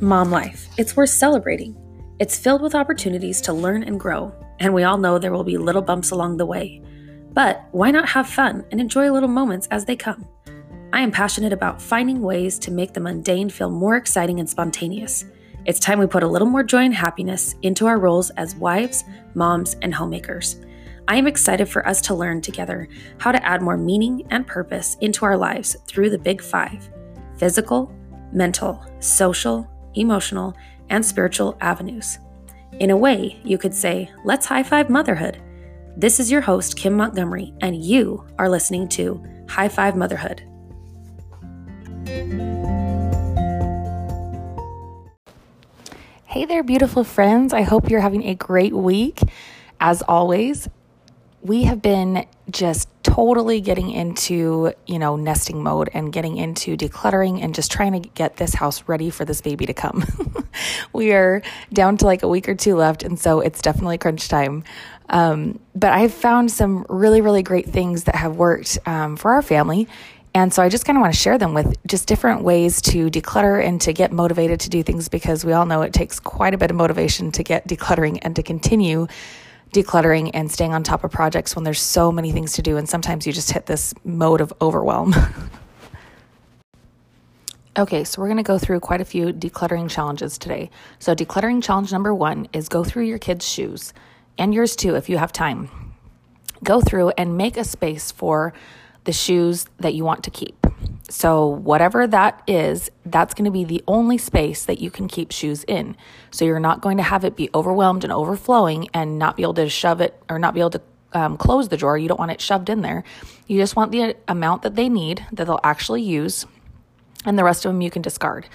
Mom life, it's worth celebrating. It's filled with opportunities to learn and grow, and we all know there will be little bumps along the way. But why not have fun and enjoy little moments as they come? I am passionate about finding ways to make the mundane feel more exciting and spontaneous. It's time we put a little more joy and happiness into our roles as wives, moms, and homemakers. I am excited for us to learn together how to add more meaning and purpose into our lives through the Big Five physical, mental, social, emotional, and spiritual avenues. In a way, you could say, let's high five motherhood. This is your host, Kim Montgomery, and you are listening to High Five Motherhood. Hey there, beautiful friends. I hope you're having a great week. As always, we have been just totally getting into, you know, nesting mode and getting into decluttering and just trying to get this house ready for this baby to come. we are down to like a week or two left, and so it's definitely crunch time. Um, but I've found some really, really great things that have worked um, for our family. And so I just kind of want to share them with just different ways to declutter and to get motivated to do things because we all know it takes quite a bit of motivation to get decluttering and to continue decluttering and staying on top of projects when there's so many things to do. And sometimes you just hit this mode of overwhelm. okay, so we're going to go through quite a few decluttering challenges today. So, decluttering challenge number one is go through your kids' shoes and yours too if you have time. Go through and make a space for the shoes that you want to keep. So, whatever that is, that's going to be the only space that you can keep shoes in. So, you're not going to have it be overwhelmed and overflowing and not be able to shove it or not be able to um, close the drawer. You don't want it shoved in there. You just want the amount that they need that they'll actually use, and the rest of them you can discard.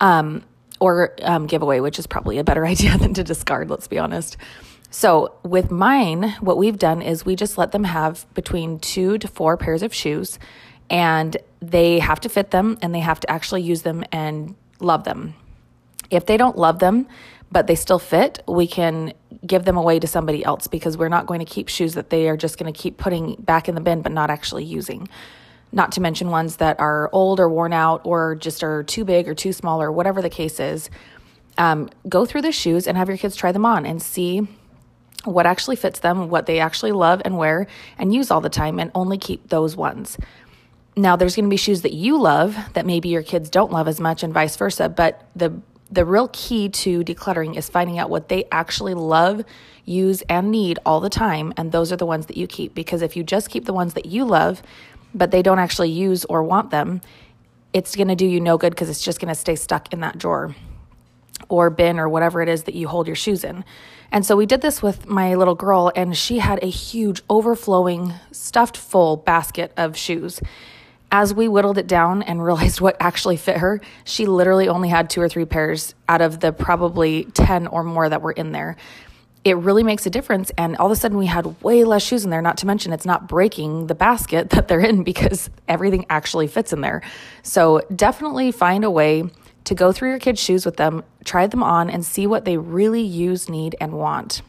Um, or um, give away, which is probably a better idea than to discard, let's be honest. So, with mine, what we've done is we just let them have between two to four pairs of shoes and they have to fit them and they have to actually use them and love them. If they don't love them, but they still fit, we can give them away to somebody else because we're not going to keep shoes that they are just going to keep putting back in the bin but not actually using. Not to mention ones that are old or worn out or just are too big or too small or whatever the case is. Um, go through the shoes and have your kids try them on and see what actually fits them, what they actually love and wear and use all the time, and only keep those ones. Now, there's going to be shoes that you love that maybe your kids don't love as much, and vice versa. But the the real key to decluttering is finding out what they actually love, use, and need all the time, and those are the ones that you keep. Because if you just keep the ones that you love, but they don't actually use or want them, it's going to do you no good because it's just going to stay stuck in that drawer or bin or whatever it is that you hold your shoes in. And so we did this with my little girl, and she had a huge, overflowing, stuffed full basket of shoes as we whittled it down and realized what actually fit her, she literally only had two or three pairs out of the probably 10 or more that were in there. It really makes a difference. And all of a sudden, we had way less shoes in there, not to mention it's not breaking the basket that they're in because everything actually fits in there. So, definitely find a way to go through your kids' shoes with them, try them on, and see what they really use, need, and want.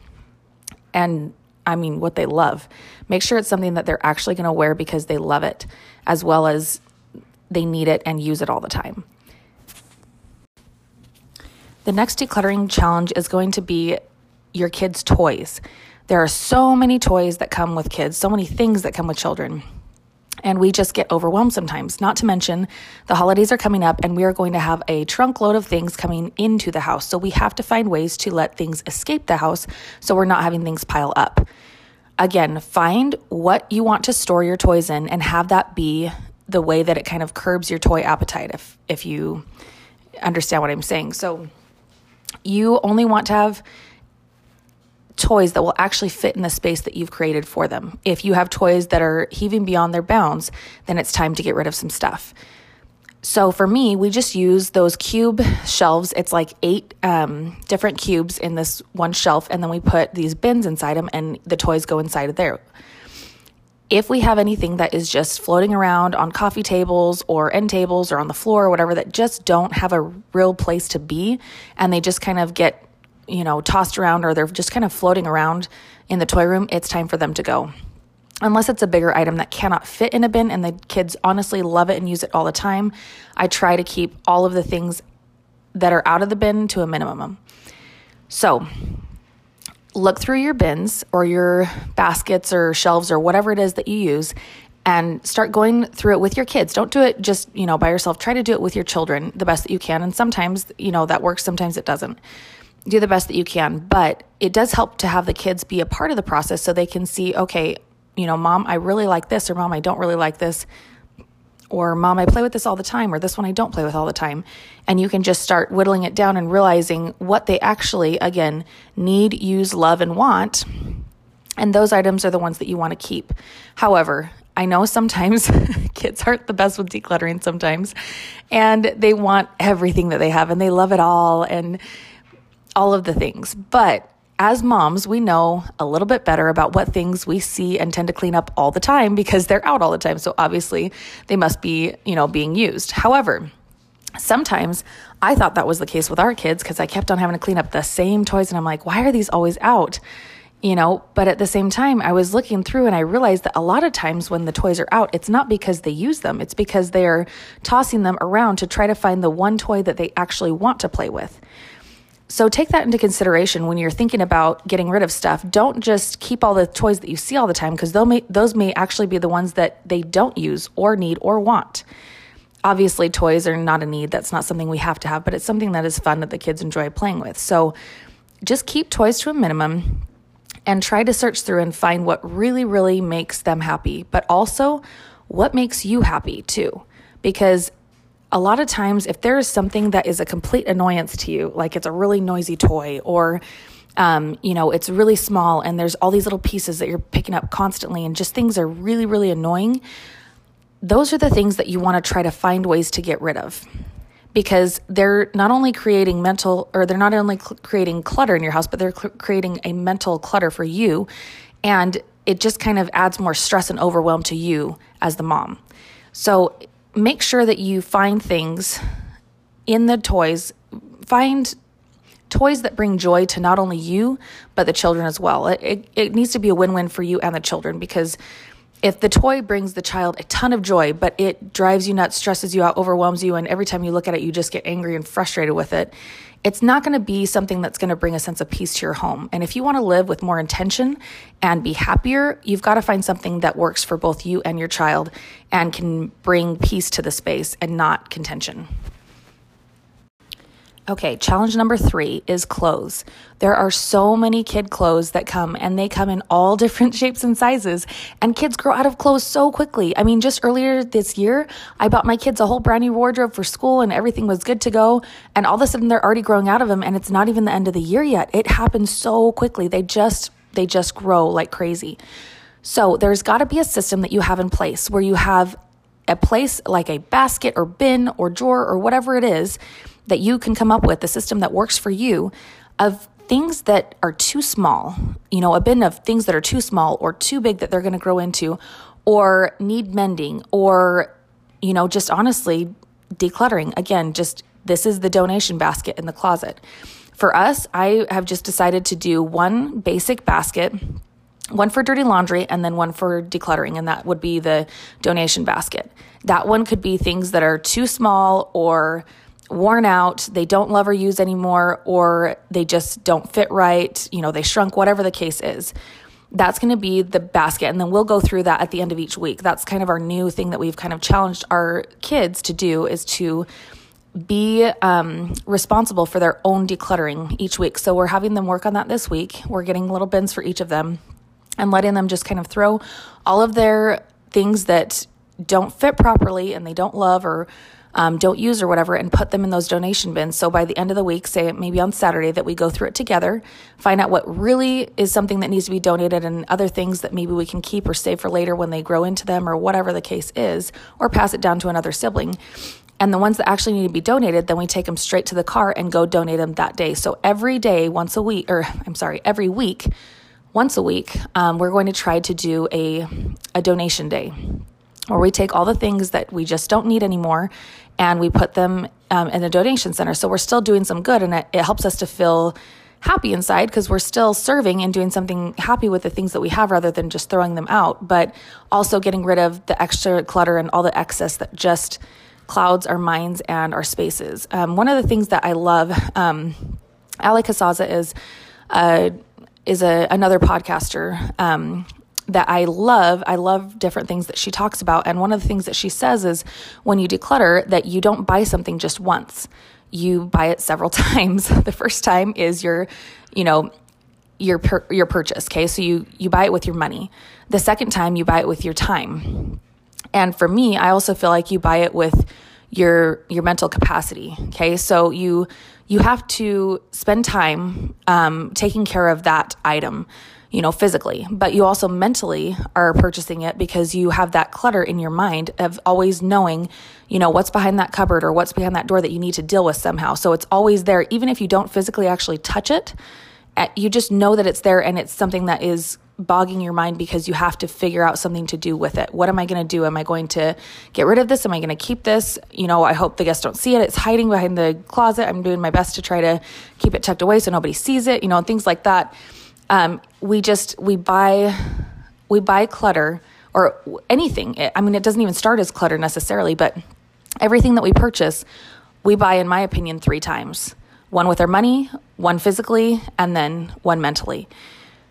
And I mean, what they love. Make sure it's something that they're actually going to wear because they love it, as well as they need it and use it all the time. The next decluttering challenge is going to be your kids' toys. There are so many toys that come with kids, so many things that come with children. And we just get overwhelmed sometimes. Not to mention, the holidays are coming up and we are going to have a trunk load of things coming into the house. So we have to find ways to let things escape the house so we're not having things pile up. Again, find what you want to store your toys in and have that be the way that it kind of curbs your toy appetite if if you understand what I'm saying. So you only want to have toys that will actually fit in the space that you've created for them. If you have toys that are heaving beyond their bounds, then it's time to get rid of some stuff. So for me, we just use those cube shelves. It's like eight um, different cubes in this one shelf, and then we put these bins inside them, and the toys go inside of there. If we have anything that is just floating around on coffee tables or end tables or on the floor or whatever that just don't have a real place to be, and they just kind of get you know, tossed around or they're just kind of floating around in the toy room, it's time for them to go. Unless it's a bigger item that cannot fit in a bin and the kids honestly love it and use it all the time, I try to keep all of the things that are out of the bin to a minimum. So, look through your bins or your baskets or shelves or whatever it is that you use and start going through it with your kids. Don't do it just, you know, by yourself. Try to do it with your children the best that you can. And sometimes, you know, that works, sometimes it doesn't. Do the best that you can, but it does help to have the kids be a part of the process so they can see, okay, you know, mom, I really like this, or mom, I don't really like this, or mom, I play with this all the time, or this one I don't play with all the time. And you can just start whittling it down and realizing what they actually, again, need, use, love, and want. And those items are the ones that you want to keep. However, I know sometimes kids aren't the best with decluttering sometimes, and they want everything that they have and they love it all and all of the things. But as moms, we know a little bit better about what things we see and tend to clean up all the time because they're out all the time. So obviously, they must be, you know, being used. However, sometimes I thought that was the case with our kids because I kept on having to clean up the same toys and I'm like, why are these always out? you know, but at the same time, I was looking through and I realized that a lot of times when the toys are out, it's not because they use them, it's because they're tossing them around to try to find the one toy that they actually want to play with. So take that into consideration when you're thinking about getting rid of stuff. Don't just keep all the toys that you see all the time because those may actually be the ones that they don't use or need or want. Obviously, toys are not a need. That's not something we have to have, but it's something that is fun that the kids enjoy playing with. So just keep toys to a minimum and try to search through and find what really, really makes them happy, but also what makes you happy too. Because a lot of times, if there is something that is a complete annoyance to you, like it's a really noisy toy or um, you know, it's really small and there's all these little pieces that you're picking up constantly and just things are really, really annoying. Those are the things that you want to try to find ways to get rid of because they're not only creating mental or they're not only cl- creating clutter in your house, but they're cl- creating a mental clutter for you. And it just kind of adds more stress and overwhelm to you as the mom. So make sure that you find things in the toys, find toys that bring joy to not only you, but the children as well. It, it, it needs to be a win win for you and the children because if the toy brings the child a ton of joy, but it drives you nuts, stresses you out, overwhelms you, and every time you look at it, you just get angry and frustrated with it, it's not going to be something that's going to bring a sense of peace to your home. And if you want to live with more intention and be happier, you've got to find something that works for both you and your child and can bring peace to the space and not contention. Okay, challenge number three is clothes. There are so many kid clothes that come and they come in all different shapes and sizes, and kids grow out of clothes so quickly. I mean, just earlier this year, I bought my kids a whole brand new wardrobe for school and everything was good to go. And all of a sudden, they're already growing out of them, and it's not even the end of the year yet. It happens so quickly. They just, they just grow like crazy. So there's got to be a system that you have in place where you have a place like a basket or bin or drawer or whatever it is that you can come up with, the system that works for you, of things that are too small, you know, a bin of things that are too small or too big that they're going to grow into, or need mending, or, you know, just honestly decluttering. Again, just this is the donation basket in the closet. For us, I have just decided to do one basic basket one for dirty laundry and then one for decluttering, and that would be the donation basket. That one could be things that are too small or worn out, they don't love or use anymore, or they just don't fit right, you know, they shrunk, whatever the case is. That's going to be the basket. And then we'll go through that at the end of each week. That's kind of our new thing that we've kind of challenged our kids to do is to be um, responsible for their own decluttering each week. So we're having them work on that this week. We're getting little bins for each of them and letting them just kind of throw all of their things that don't fit properly and they don't love or um, don't use or whatever and put them in those donation bins. So by the end of the week, say maybe on Saturday, that we go through it together, find out what really is something that needs to be donated and other things that maybe we can keep or save for later when they grow into them or whatever the case is, or pass it down to another sibling. And the ones that actually need to be donated, then we take them straight to the car and go donate them that day. So every day, once a week, or I'm sorry, every week, once a week, um, we're going to try to do a, a donation day where we take all the things that we just don't need anymore and we put them um, in a donation center. So we're still doing some good and it, it helps us to feel happy inside because we're still serving and doing something happy with the things that we have rather than just throwing them out, but also getting rid of the extra clutter and all the excess that just clouds, our minds, and our spaces. Um, one of the things that I love, um, Allie Casazza is uh, is a, another podcaster um, that I love. I love different things that she talks about, and one of the things that she says is when you declutter that you don't buy something just once. You buy it several times. the first time is your, you know, your per, your purchase. Okay, so you you buy it with your money. The second time you buy it with your time. And for me, I also feel like you buy it with your your mental capacity. Okay, so you you have to spend time um, taking care of that item you know, physically, but you also mentally are purchasing it because you have that clutter in your mind of always knowing, you know, what's behind that cupboard or what's behind that door that you need to deal with somehow. So it's always there, even if you don't physically actually touch it, eh, you just know that it's there and it's something that is bogging your mind because you have to figure out something to do with it. What am I going to do? Am I going to get rid of this? Am I going to keep this? You know, I hope the guests don't see it. It's hiding behind the closet. I'm doing my best to try to keep it tucked away so nobody sees it, you know, and things like that um, we just we buy we buy clutter or anything. I mean, it doesn't even start as clutter necessarily, but everything that we purchase, we buy, in my opinion, three times one with our money, one physically, and then one mentally.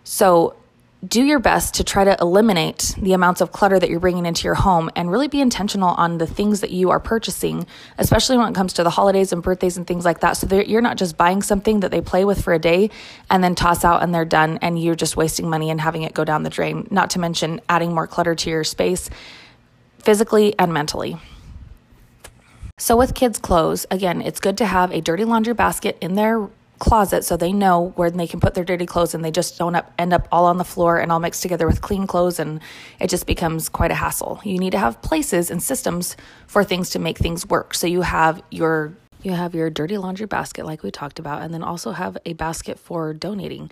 So do your best to try to eliminate the amounts of clutter that you're bringing into your home and really be intentional on the things that you are purchasing, especially when it comes to the holidays and birthdays and things like that. So that you're not just buying something that they play with for a day and then toss out and they're done and you're just wasting money and having it go down the drain, not to mention adding more clutter to your space physically and mentally. So, with kids' clothes, again, it's good to have a dirty laundry basket in their closet so they know where they can put their dirty clothes and they just don't up, end up all on the floor and all mixed together with clean clothes and it just becomes quite a hassle. You need to have places and systems for things to make things work. So you have your you have your dirty laundry basket like we talked about and then also have a basket for donating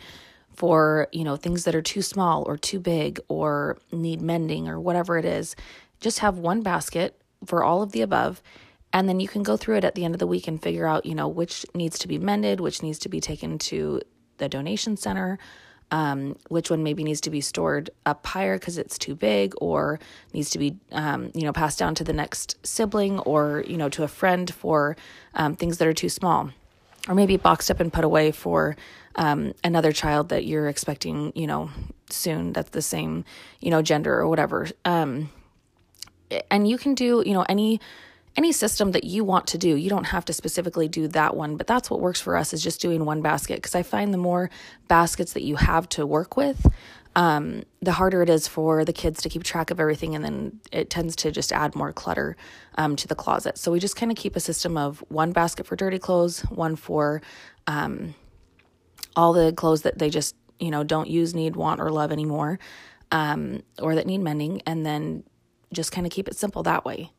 for, you know, things that are too small or too big or need mending or whatever it is. Just have one basket for all of the above and then you can go through it at the end of the week and figure out, you know, which needs to be mended, which needs to be taken to the donation center, um, which one maybe needs to be stored up higher because it's too big, or needs to be, um, you know, passed down to the next sibling or, you know, to a friend for um, things that are too small. Or maybe boxed up and put away for um, another child that you're expecting, you know, soon that's the same, you know, gender or whatever. Um, and you can do, you know, any any system that you want to do. You don't have to specifically do that one, but that's what works for us is just doing one basket because I find the more baskets that you have to work with, um, the harder it is for the kids to keep track of everything, and then it tends to just add more clutter um, to the closet. So we just kind of keep a system of one basket for dirty clothes, one for um, all the clothes that they just you know don't use, need, want, or love anymore, um, or that need mending, and then just kind of keep it simple that way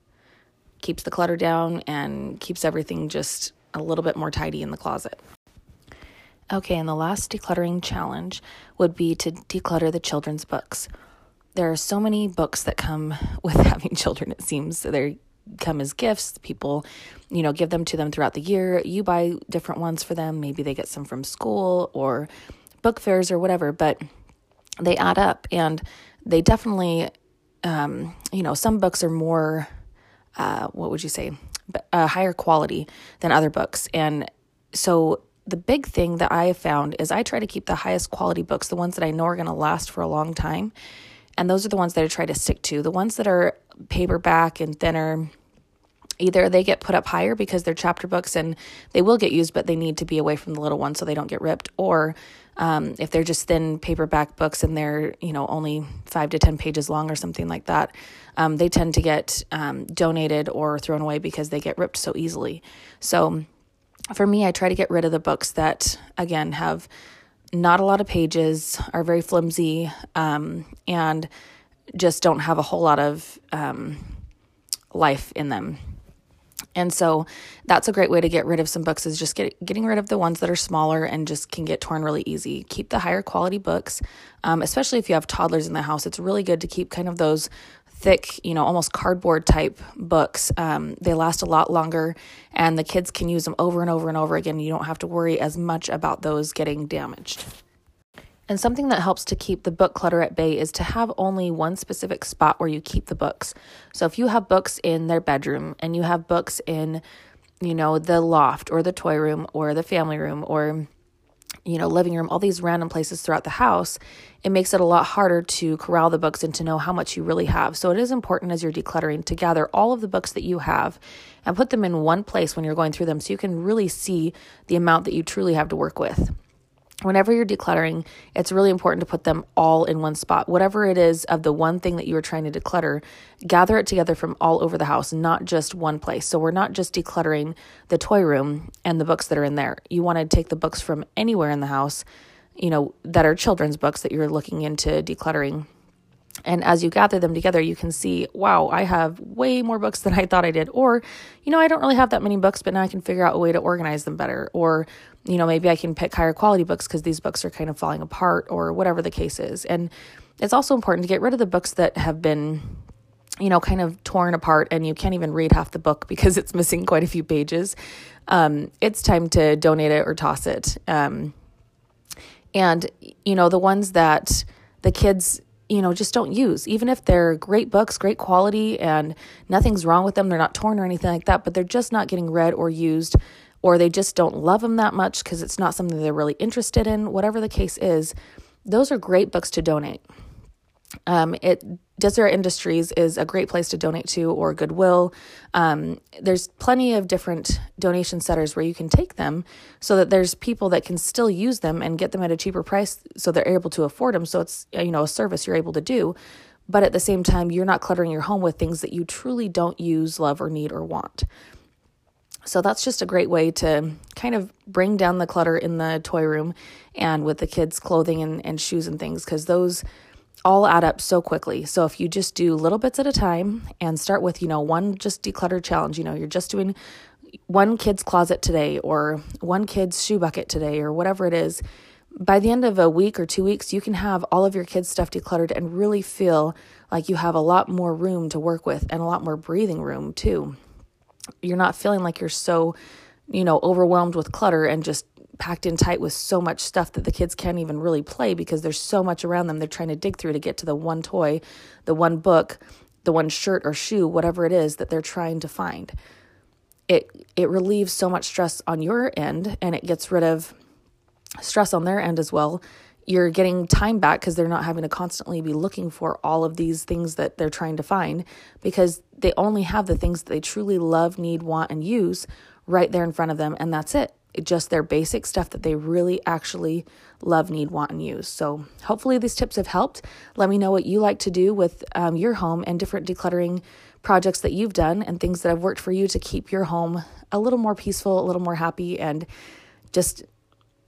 keeps the clutter down and keeps everything just a little bit more tidy in the closet. Okay, and the last decluttering challenge would be to declutter the children's books. There are so many books that come with having children, it seems. They come as gifts. People, you know, give them to them throughout the year. You buy different ones for them. Maybe they get some from school or book fairs or whatever, but they add up and they definitely, um, you know, some books are more uh, what would you say, a higher quality than other books. And so the big thing that I have found is I try to keep the highest quality books, the ones that I know are going to last for a long time. And those are the ones that I try to stick to. The ones that are paperback and thinner, either they get put up higher because they're chapter books and they will get used, but they need to be away from the little ones so they don't get ripped, or um, if they're just thin paperback books and they're you know only five to ten pages long or something like that, um, they tend to get um, donated or thrown away because they get ripped so easily. So for me, I try to get rid of the books that again have not a lot of pages, are very flimsy, um, and just don't have a whole lot of um, life in them. And so that's a great way to get rid of some books is just get, getting rid of the ones that are smaller and just can get torn really easy. Keep the higher quality books, um, especially if you have toddlers in the house. It's really good to keep kind of those thick, you know, almost cardboard type books. Um, they last a lot longer and the kids can use them over and over and over again. You don't have to worry as much about those getting damaged. And something that helps to keep the book clutter at bay is to have only one specific spot where you keep the books. So if you have books in their bedroom and you have books in, you know, the loft or the toy room or the family room or you know, living room, all these random places throughout the house, it makes it a lot harder to corral the books and to know how much you really have. So it is important as you're decluttering to gather all of the books that you have and put them in one place when you're going through them so you can really see the amount that you truly have to work with whenever you're decluttering, it's really important to put them all in one spot. Whatever it is of the one thing that you are trying to declutter, gather it together from all over the house, not just one place. So we're not just decluttering the toy room and the books that are in there. You want to take the books from anywhere in the house, you know, that are children's books that you're looking into decluttering and as you gather them together, you can see, wow, I have way more books than I thought I did. Or, you know, I don't really have that many books, but now I can figure out a way to organize them better. Or, you know, maybe I can pick higher quality books because these books are kind of falling apart or whatever the case is. And it's also important to get rid of the books that have been, you know, kind of torn apart and you can't even read half the book because it's missing quite a few pages. Um, it's time to donate it or toss it. Um, and, you know, the ones that the kids you know, just don't use. Even if they're great books, great quality, and nothing's wrong with them, they're not torn or anything like that, but they're just not getting read or used, or they just don't love them that much because it's not something they're really interested in, whatever the case is, those are great books to donate. Um, it Deseret Industries is a great place to donate to, or Goodwill. Um, there's plenty of different donation centers where you can take them, so that there's people that can still use them and get them at a cheaper price, so they're able to afford them. So it's you know a service you're able to do, but at the same time you're not cluttering your home with things that you truly don't use, love, or need or want. So that's just a great way to kind of bring down the clutter in the toy room and with the kids' clothing and, and shoes and things, because those all add up so quickly. So if you just do little bits at a time and start with, you know, one just declutter challenge, you know, you're just doing one kid's closet today or one kid's shoe bucket today or whatever it is. By the end of a week or two weeks, you can have all of your kids' stuff decluttered and really feel like you have a lot more room to work with and a lot more breathing room too. You're not feeling like you're so, you know, overwhelmed with clutter and just packed in tight with so much stuff that the kids can't even really play because there's so much around them they're trying to dig through to get to the one toy, the one book, the one shirt or shoe, whatever it is that they're trying to find. It it relieves so much stress on your end and it gets rid of stress on their end as well. You're getting time back because they're not having to constantly be looking for all of these things that they're trying to find because they only have the things that they truly love, need, want, and use right there in front of them, and that's it just their basic stuff that they really actually love, need, want, and use. So, hopefully, these tips have helped. Let me know what you like to do with um, your home and different decluttering projects that you've done and things that have worked for you to keep your home a little more peaceful, a little more happy, and just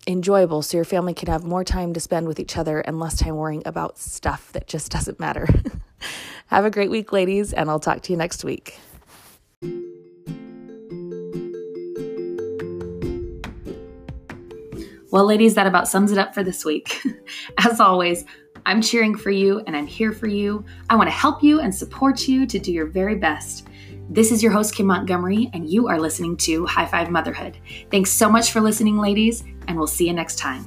enjoyable so your family can have more time to spend with each other and less time worrying about stuff that just doesn't matter. have a great week, ladies, and I'll talk to you next week. Well, ladies, that about sums it up for this week. As always, I'm cheering for you and I'm here for you. I want to help you and support you to do your very best. This is your host, Kim Montgomery, and you are listening to High Five Motherhood. Thanks so much for listening, ladies, and we'll see you next time.